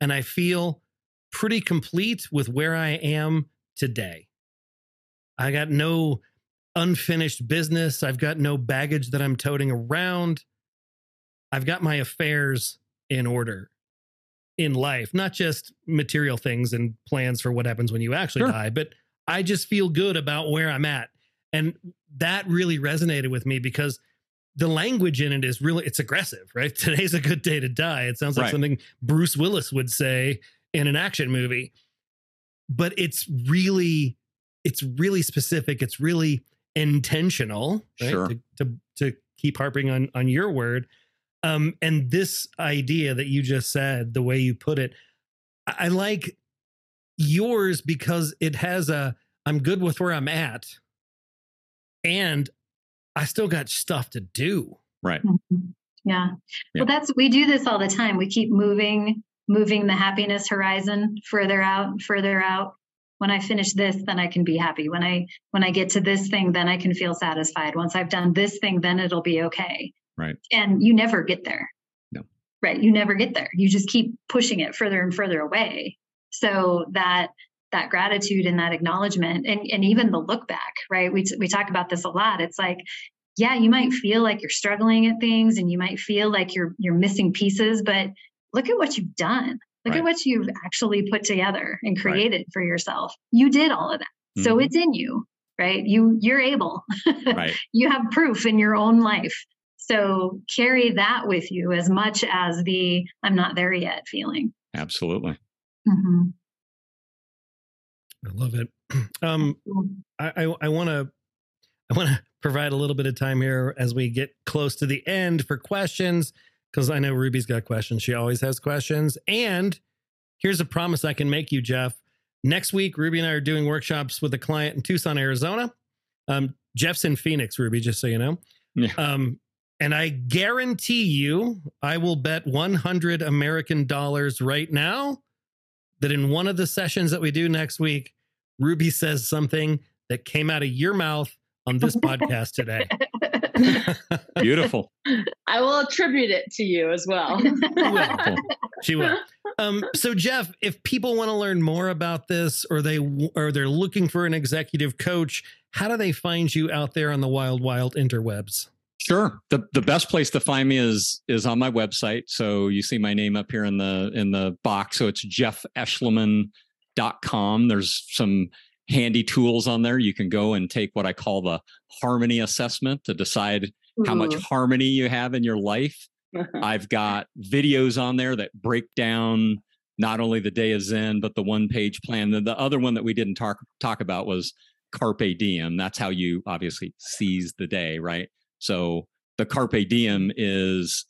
and I feel pretty complete with where I am today. I got no unfinished business. I've got no baggage that I'm toting around. I've got my affairs in order in life, not just material things and plans for what happens when you actually sure. die, but I just feel good about where I'm at. And that really resonated with me because the language in it is really it's aggressive, right? Today's a good day to die. It sounds like right. something Bruce Willis would say in an action movie. But it's really it's really specific. It's really intentional, right? Sure. To, to, to keep harping on on your word. Um, and this idea that you just said, the way you put it, I, I like yours because it has a I'm good with where I'm at, and I still got stuff to do. Right. Mm-hmm. Yeah. yeah. Well, that's we do this all the time. We keep moving, moving the happiness horizon further out, further out when i finish this then i can be happy. When i when i get to this thing then i can feel satisfied. Once i've done this thing then it'll be okay. Right. And you never get there. No. Right you never get there. You just keep pushing it further and further away. So that that gratitude and that acknowledgement and and even the look back right? We t- we talk about this a lot. It's like yeah you might feel like you're struggling at things and you might feel like you're you're missing pieces but look at what you've done Look right. at what you've actually put together and created right. for yourself. You did all of that. Mm-hmm. So it's in you, right? You you're able. right. You have proof in your own life. So carry that with you as much as the I'm not there yet feeling. Absolutely. Mm-hmm. I love it. Um, I I want to I want to provide a little bit of time here as we get close to the end for questions because I know Ruby's got questions. She always has questions. And here's a promise I can make you, Jeff. Next week, Ruby and I are doing workshops with a client in Tucson, Arizona. Um, Jeff's in Phoenix, Ruby, just so you know. Yeah. Um, and I guarantee you, I will bet 100 American dollars right now that in one of the sessions that we do next week, Ruby says something that came out of your mouth on this podcast today. Beautiful. I will attribute it to you as well. she will. She will. Um, so, Jeff, if people want to learn more about this, or they or they're looking for an executive coach, how do they find you out there on the wild, wild interwebs? Sure. the The best place to find me is is on my website. So you see my name up here in the in the box. So it's jeffeschliman.com. There's some handy tools on there. You can go and take what I call the harmony assessment to decide Ooh. how much harmony you have in your life. I've got videos on there that break down not only the day of Zen, but the one page plan. The, the other one that we didn't talk, talk about was Carpe Diem. That's how you obviously seize the day, right? So the Carpe Diem is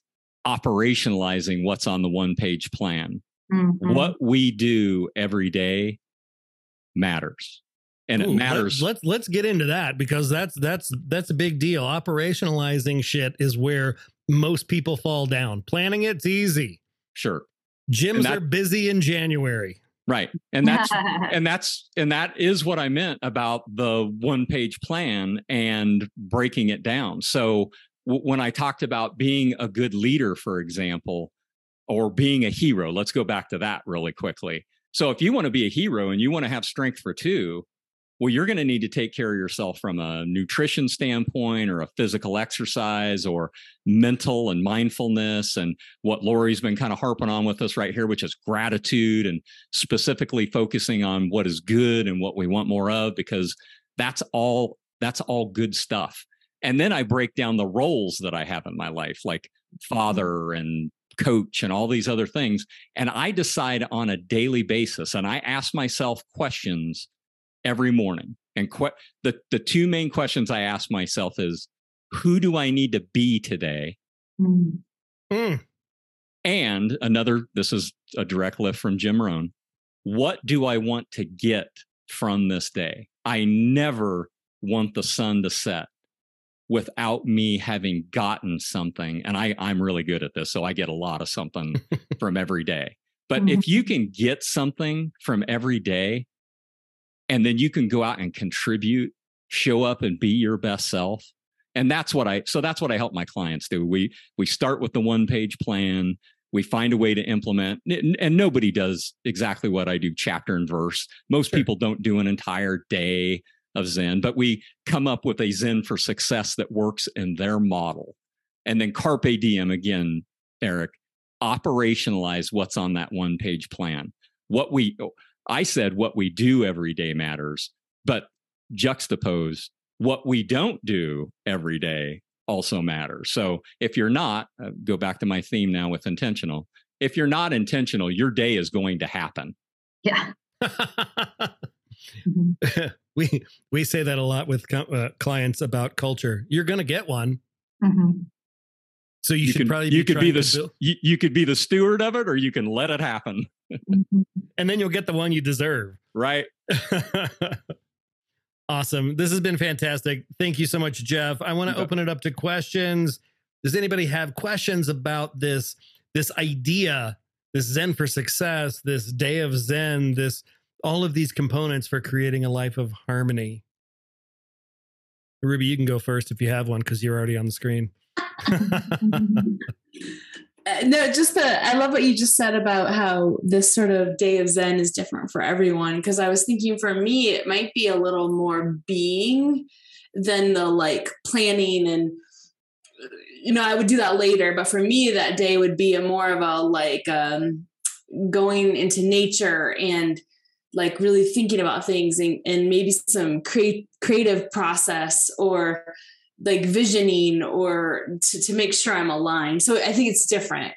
operationalizing what's on the one page plan. Mm-hmm. What we do every day matters and Ooh, it matters. Let, let's let's get into that because that's that's that's a big deal. Operationalizing shit is where most people fall down. Planning it's easy. Sure. Gyms that, are busy in January. Right. And that's and that's and that is what I meant about the one page plan and breaking it down. So w- when I talked about being a good leader for example, or being a hero. Let's go back to that really quickly. So if you want to be a hero and you want to have strength for two, well, you're going to need to take care of yourself from a nutrition standpoint or a physical exercise or mental and mindfulness and what Lori's been kind of harping on with us right here, which is gratitude and specifically focusing on what is good and what we want more of, because that's all that's all good stuff. And then I break down the roles that I have in my life, like mm-hmm. father and coach and all these other things. And I decide on a daily basis and I ask myself questions every morning. And que- the the two main questions I ask myself is, who do I need to be today? Mm. And another, this is a direct lift from Jim Rohn. What do I want to get from this day? I never want the sun to set without me having gotten something. And I, I'm really good at this. So I get a lot of something from every day. But if you can get something from every day, and then you can go out and contribute show up and be your best self. And that's what i so that's what i help my clients do. We we start with the one page plan. We find a way to implement and nobody does exactly what i do chapter and verse. Most people don't do an entire day of zen but we come up with a zen for success that works in their model. And then carpe diem again eric operationalize what's on that one page plan. What we I said what we do every day matters, but juxtapose what we don't do every day also matters. So if you're not, uh, go back to my theme now with intentional. If you're not intentional, your day is going to happen. Yeah. mm-hmm. we we say that a lot with uh, clients about culture. You're going to get one. Mm-hmm. So you, you should can, probably you could be the you, you could be the steward of it, or you can let it happen. Mm-hmm. and then you'll get the one you deserve. Right. awesome. This has been fantastic. Thank you so much, Jeff. I want to open it up to questions. Does anybody have questions about this this idea, this Zen for success, this day of Zen, this all of these components for creating a life of harmony? Ruby, you can go first if you have one because you're already on the screen. Uh, no, just the I love what you just said about how this sort of day of Zen is different for everyone. Because I was thinking for me, it might be a little more being than the like planning and you know, I would do that later, but for me that day would be a more of a like um going into nature and like really thinking about things and, and maybe some create creative process or like visioning or to, to make sure I'm aligned. So I think it's different,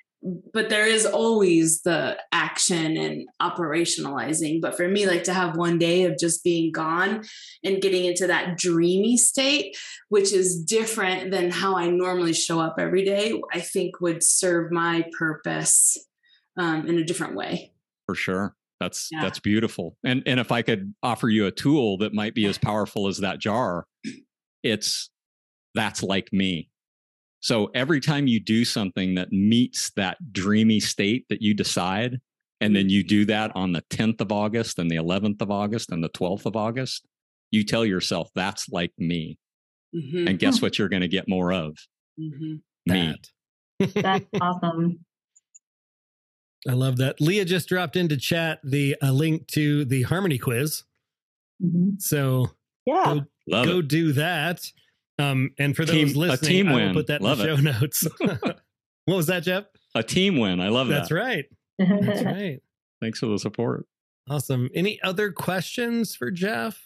but there is always the action and operationalizing. But for me, like to have one day of just being gone and getting into that dreamy state, which is different than how I normally show up every day, I think would serve my purpose um, in a different way. For sure. That's yeah. that's beautiful. And and if I could offer you a tool that might be as powerful as that jar, it's that's like me. So every time you do something that meets that dreamy state that you decide, and then you do that on the 10th of August and the 11th of August and the 12th of August, you tell yourself, that's like me. Mm-hmm. And guess what you're going to get more of? Mm-hmm. Me. That. That's awesome. I love that. Leah just dropped into chat the a link to the Harmony quiz. Mm-hmm. So yeah, go, go do that. Um, and for team, those listening, team I win. will put that love in the it. show notes. what was that, Jeff? A team win. I love That's that. That's right. That's right. Thanks for the support. Awesome. Any other questions for Jeff?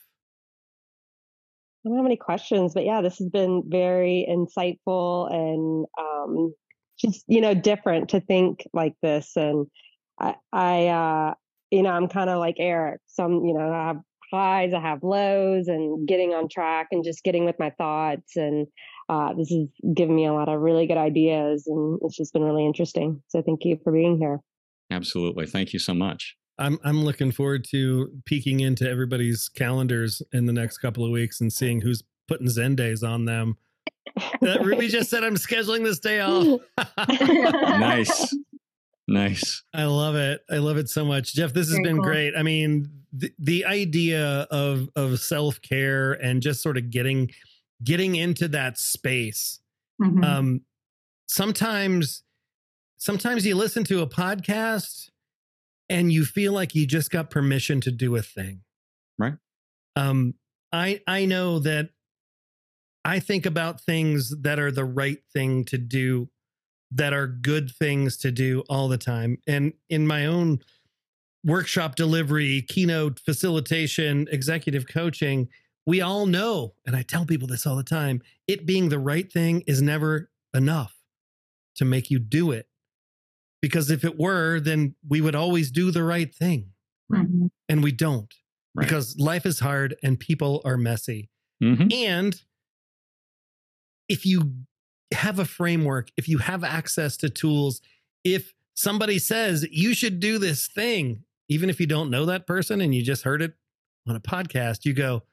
I don't have any questions, but yeah, this has been very insightful and um, just you know different to think like this. And I, I uh, you know, I'm kind of like Eric. Some, you know, I have highs, I have lows, and getting on track and just getting with my thoughts. And uh, this has given me a lot of really good ideas, and it's just been really interesting. So thank you for being here. Absolutely, thank you so much. I'm I'm looking forward to peeking into everybody's calendars in the next couple of weeks and seeing who's putting Zen days on them. Ruby just said I'm scheduling this day off. nice. Nice. I love it. I love it so much. Jeff, this has Very been cool. great. I mean, the, the idea of of self-care and just sort of getting getting into that space. Mm-hmm. Um sometimes sometimes you listen to a podcast and you feel like you just got permission to do a thing. Right. Um, I I know that I think about things that are the right thing to do, that are good things to do all the time. And in my own workshop delivery, keynote facilitation, executive coaching, we all know, and I tell people this all the time, it being the right thing is never enough to make you do it. Because if it were, then we would always do the right thing. Mhm. And we don't Right. because life is hard and people are messy. Mhm. And if you have a framework, if you have access to tools, if somebody says you should do this thing, even if you don't know that person and you just heard it on a podcast, you go,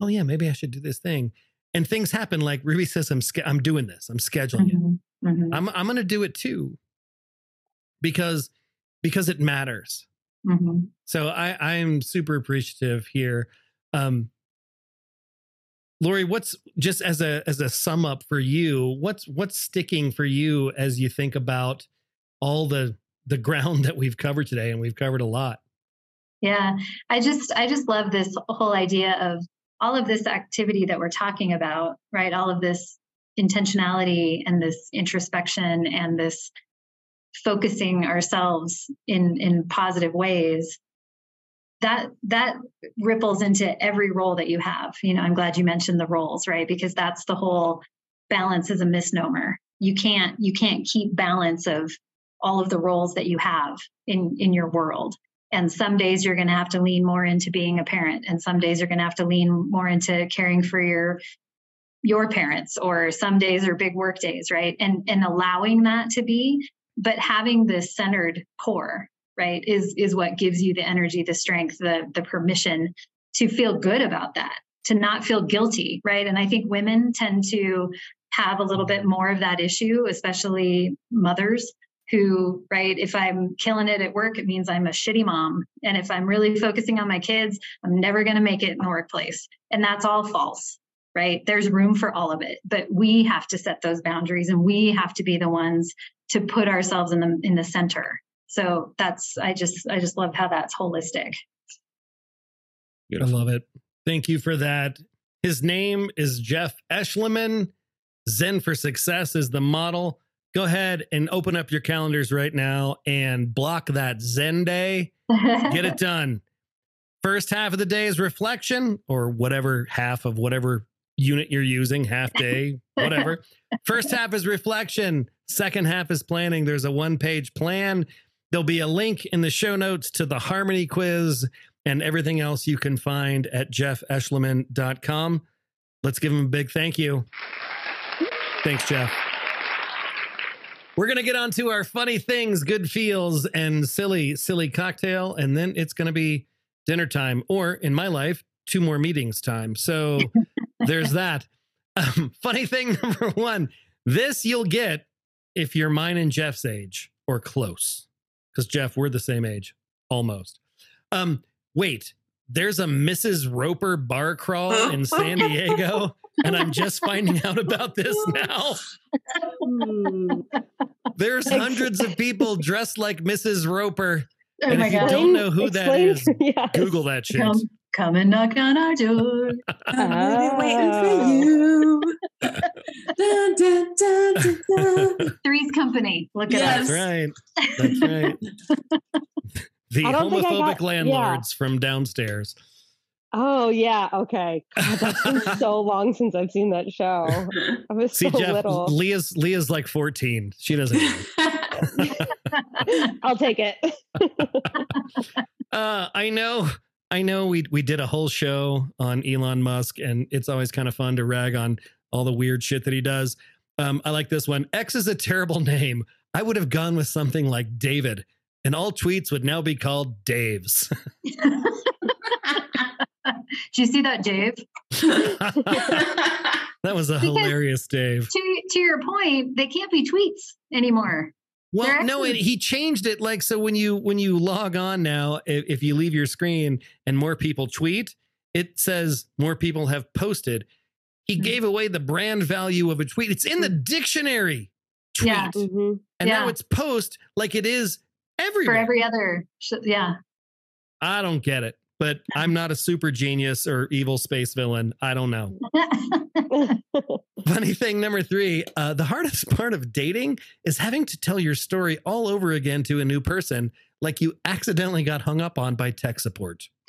"Oh yeah, maybe I should do this thing." And things happen like Ruby says I'm I'm doing this. I'm scheduling it. Mhm. Mhm. I'm I'm going to do it too. Because because it matters. Mhm. So I I'm super appreciative here. Um Lori, what's just as a as a sum up for you, what's what's sticking for you as you think about all the the ground that we've covered today and we've covered a lot. Yeah, I just I just love this whole idea of all of this activity that we're talking about, right? All of this intentionality and this introspection and this focusing ourselves in in positive ways that that ripples into every role that you have. You know i'm glad you mentioned the roles right? Because that's the whole balance is a misnomer. You can't you can't keep balance of all of the roles that you have in in your world. And some days you're going to have to lean more into being a parent and some days you're going to have to lean more into caring for your your parents or some days are big work days right? And and allowing that to be but having this centered core right is is what gives you the energy the strength the the permission to feel good about that to not feel guilty right? And i think women tend to have a little bit more of that issue especially mothers who right if i'm killing it at work it means i'm a shitty mom. And if i'm really focusing on my kids i'm never going to make it in the workplace. And that's all false right? There's room for all of it. But we have to set those boundaries and we have to be the ones to put ourselves in the in the center so that's i just i just love how that's holistic I love it. Thank you for that. His name is Jeff Eschliman. Zen for Success is the model. Go ahead and open up your calendars right now and block that Zen day. Get it done. First half of the day is reflection, or whatever half of whatever unit you're using, half day, whatever. First half is reflection. Second half is planning. There's a one page plan. There'll be a link in the show notes to the Harmony quiz and everything else you can find at jeffeschliman.com. Let's give him a big thank you. Thanks, Jeff. We're going to get on to our funny things, good feels, and silly, silly cocktail. And then it's going to be dinner time, or in my life, two more meetings time. So there's that. Um, funny thing number one this you'll get if you're mine and Jeff's age or close. Because, Jeff, we're the same age, almost. Um, wait, there's a Mrs. Roper bar crawl in San Diego, and I'm just finding out about this now. Hmm. There's hundreds of people dressed like Mrs. Roper. oh And my if you god don't know who that is, Yes. Google that shit. come, come and knock on our door I'm really waiting for you. Dun, dun, dun, dun, dun. three's company look at Yes. That's us right. That's right. The I don't think I homophobic got- yeah. landlords from downstairs. Oh yeah, okay. God, that's been so long since I've seen that show. I was See, so Jeff, little. Leah's Leah's like 14. She doesn't know. I'll take it. Uh, I know, I know. We we did a whole show on Elon Musk, and it's always kind of fun to rag on all the weird shit that he does. Um, I like this one. X is a terrible name. I would have gone with something like David, and all tweets would now be called Dave's. do you see that dave that was a hilarious Dave. to to your point they can't be tweets anymore Well, They're no, it, he changed it. Like so, when you when you log on now, if, if you leave your screen and more people tweet, it says more people have posted. He Hmm. gave away the brand value of a tweet. It's in the dictionary. tweet. Yeah. Mhm. And now it's post like it is For every other, sh- yeah. I don't get it, but I'm not a super genius or evil space villain. I don't know. Funny thing number three uh, the hardest part of dating is having to tell your story all over again to a new person, like you accidentally got hung up on by tech support.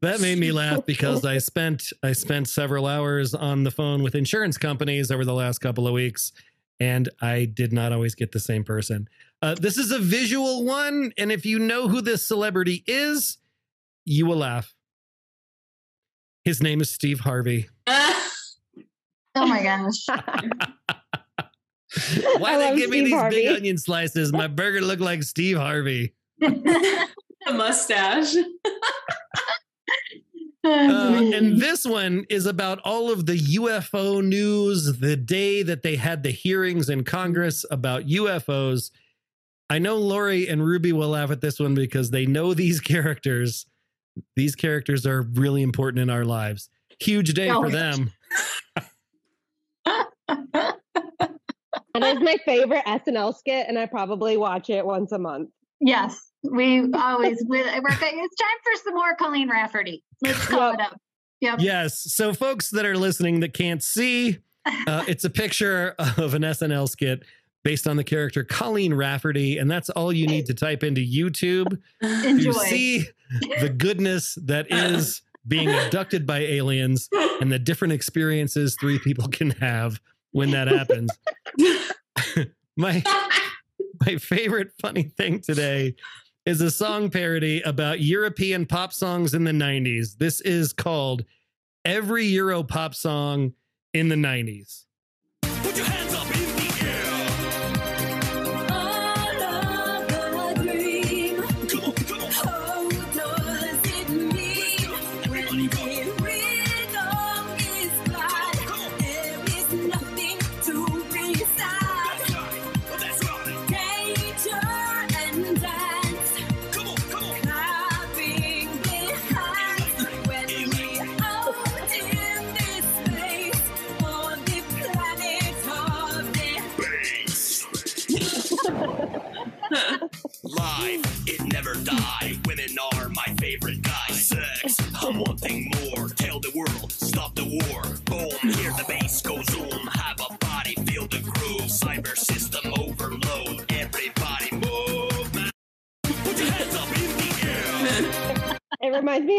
that made me laugh because I spent I spent several hours on the phone with insurance companies over the last couple of weeks, and I did not always get the same person. Uh, this is a visual one, and if you know who this celebrity is, you will laugh. His name is Steve Harvey. oh my gosh. Why I they love give me Steve these Harvey. big onion slices? My burger looked like Steve Harvey. a mustache. Uh, and this one is about all of the UFO news the day that they had the hearings in Congress about UFOs. I know Lori and Ruby will laugh at this one because they know these characters. These characters are really important in our lives. Huge day Oh, for them. And it's my favorite SNL skit, and I probably watch it once a month. yes, we always we, we're it's time for some more Colleen Rafferty. Let's call Yep. it up. Yep. Yes. So, folks that are listening that can't see, uh, it's a picture of an SNL skit based on the character Colleen Rafferty. And that's all you need to type into YouTube Enjoy. to see the goodness that is being abducted by aliens and the different experiences three people can have when that happens. my my favorite funny thing today is a song parody about European pop songs in the 90s. This is called Every Euro Pop Song in the 90s.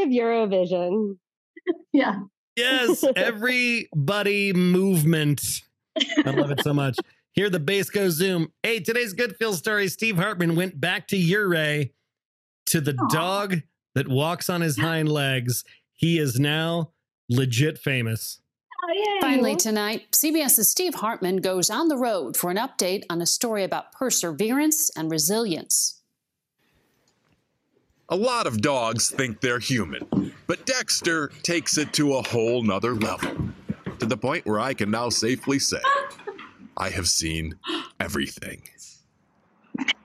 Of Eurovision. yeah. Yes, everybody movement. I love it so much. Here the bass goes zoom. Hey, today's good feel story. Steve Hartman went back to Ouray to the Aw. dog that walks on his hind legs. He is now legit famous. Oh. Finally, tonight, CBS's Steve Hartman goes on the road for an update on a story about perseverance and resilience. A lot of dogs think they're human, but Dexter takes it to a whole nother level. To the point where I can now safely say, I have seen everything.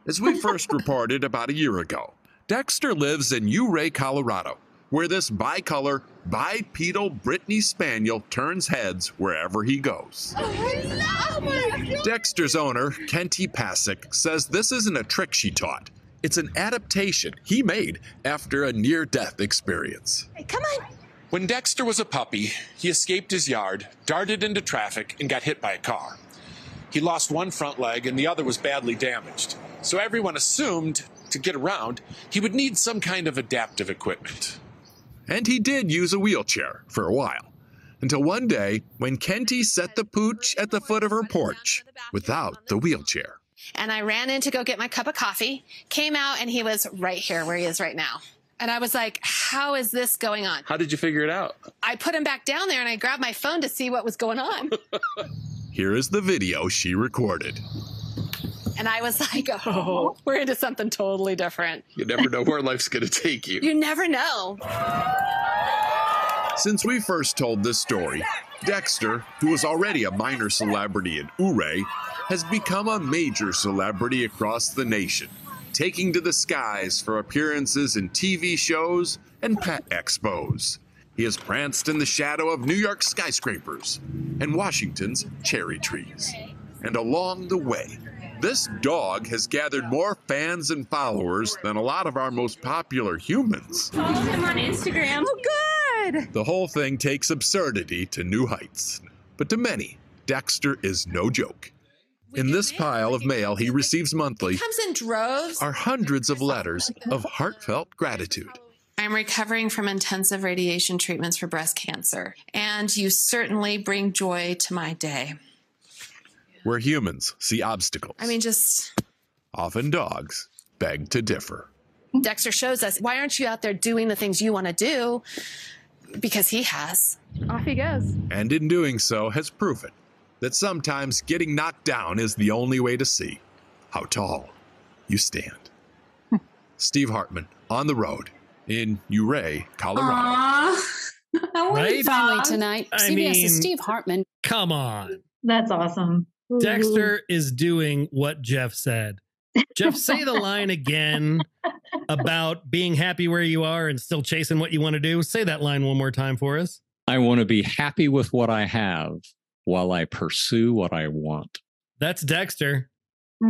As we first reported about a year ago, Dexter lives in Ouray, Colorado, where this bicolor, bipedal Brittany Spaniel turns heads wherever he goes. Oh, Dexter's owner, Kentee Pasek, says this isn't a trick she taught. It's an adaptation he made after a near death experience. Hey, Come on. When Dexter was a puppy, he escaped his yard, darted into traffic, and got hit by a car. He lost one front leg and the other was badly damaged. So everyone assumed, to get around, he would need some kind of adaptive equipment. And he did use a wheelchair for a while. Until one day when Kentee set the pooch at the foot of her porch without the wheelchair. And I ran in to go get my cup of coffee, came out, and he was right here where he is right now. And I was like, how is this going on? How did you figure it out? I put him back down there and I grabbed my phone to see what was going on. Here is the video she recorded. And I was like, oh, we're into something totally different. You never know where life's going to take you. You never know. Since we first told this story, Dexter, who was already a minor celebrity in Ouray, has become a major celebrity across the nation, taking to the skies for appearances in TV shows and pet expos. He has pranced in the shadow of New York skyscrapers and Washington's cherry trees. And along the way, this dog has gathered more fans and followers than a lot of our most popular humans. Follow him on Instagram. Oh, good. The whole thing takes absurdity to new heights. But to many, Dexter is no joke. In this pile of mail he receives monthly Comes in droves. are hundreds of letters of heartfelt gratitude. I'm recovering from intensive radiation treatments for breast cancer, and you certainly bring joy to my day. Where humans see obstacles, I mean, just often dogs beg to differ. Dexter shows us why aren't you out there doing the things you want to do? Because he has. Off he goes. And in doing so, has proven that sometimes getting knocked down is the only way to see how tall you stand. Steve Hartman on the road in Ouray, Colorado. Aww. Right? Finally tonight, I CBS's mean- Steve Hartman Come on. That's awesome. Dexter is doing what Jeff said. Jeff, say the line again about being happy where you are and still chasing what you want to do. Say that line one more time for us. I want to be happy with what I have while I pursue what I want. That's Dexter.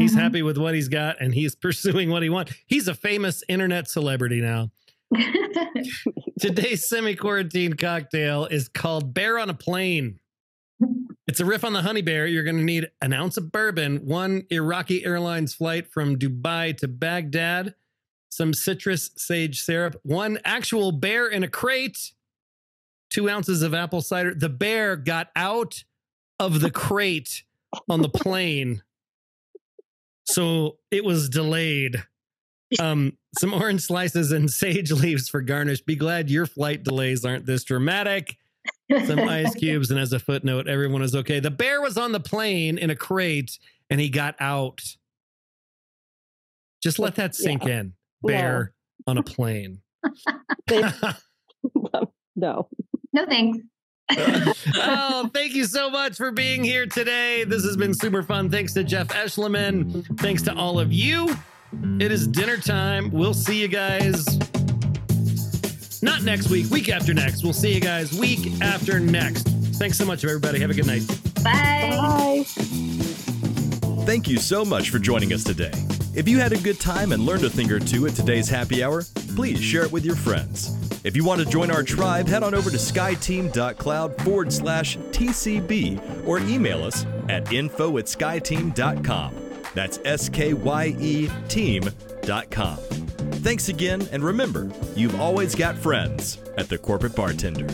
He's Mhm. happy with what he's got and he's pursuing what he wants. He's a famous internet celebrity now. Today's semi quarantine cocktail is called Bear on a Plane. It's a riff on the honey bear. You're going to need an ounce of bourbon, one Iraqi Airlines flight from Dubai to Baghdad, some citrus sage syrup, one actual bear in a crate, two ounces of apple cider. The bear got out of the crate on the plane. So it was delayed. Um, some orange slices and sage leaves for garnish. Be glad your flight delays aren't this dramatic. Some ice cubes, and as a footnote, everyone is okay. The bear was on the plane in a crate and he got out. Just let that sink Yeah. in. Bear on a plane. no. no thanks. Oh, thank you so much for being here today. This has been super fun. Thanks to Jeff Eschliman. Thanks to all of you. It is dinner time. We'll see you guys not next week, week after next. We'll see you guys week after next. Thanks so much, everybody. Have a good night. Bye. Bye. Thank you so much for joining us today. If you had a good time and learned a thing or two at today's happy hour, please share it with your friends. If you want to join our tribe, head on over to skyeteam.cloud forward slash TCB or email us at info at skyeteam.com. That's S K Y E team.com. Thanks again, and remember, you've always got friends at the Corporate Bartender.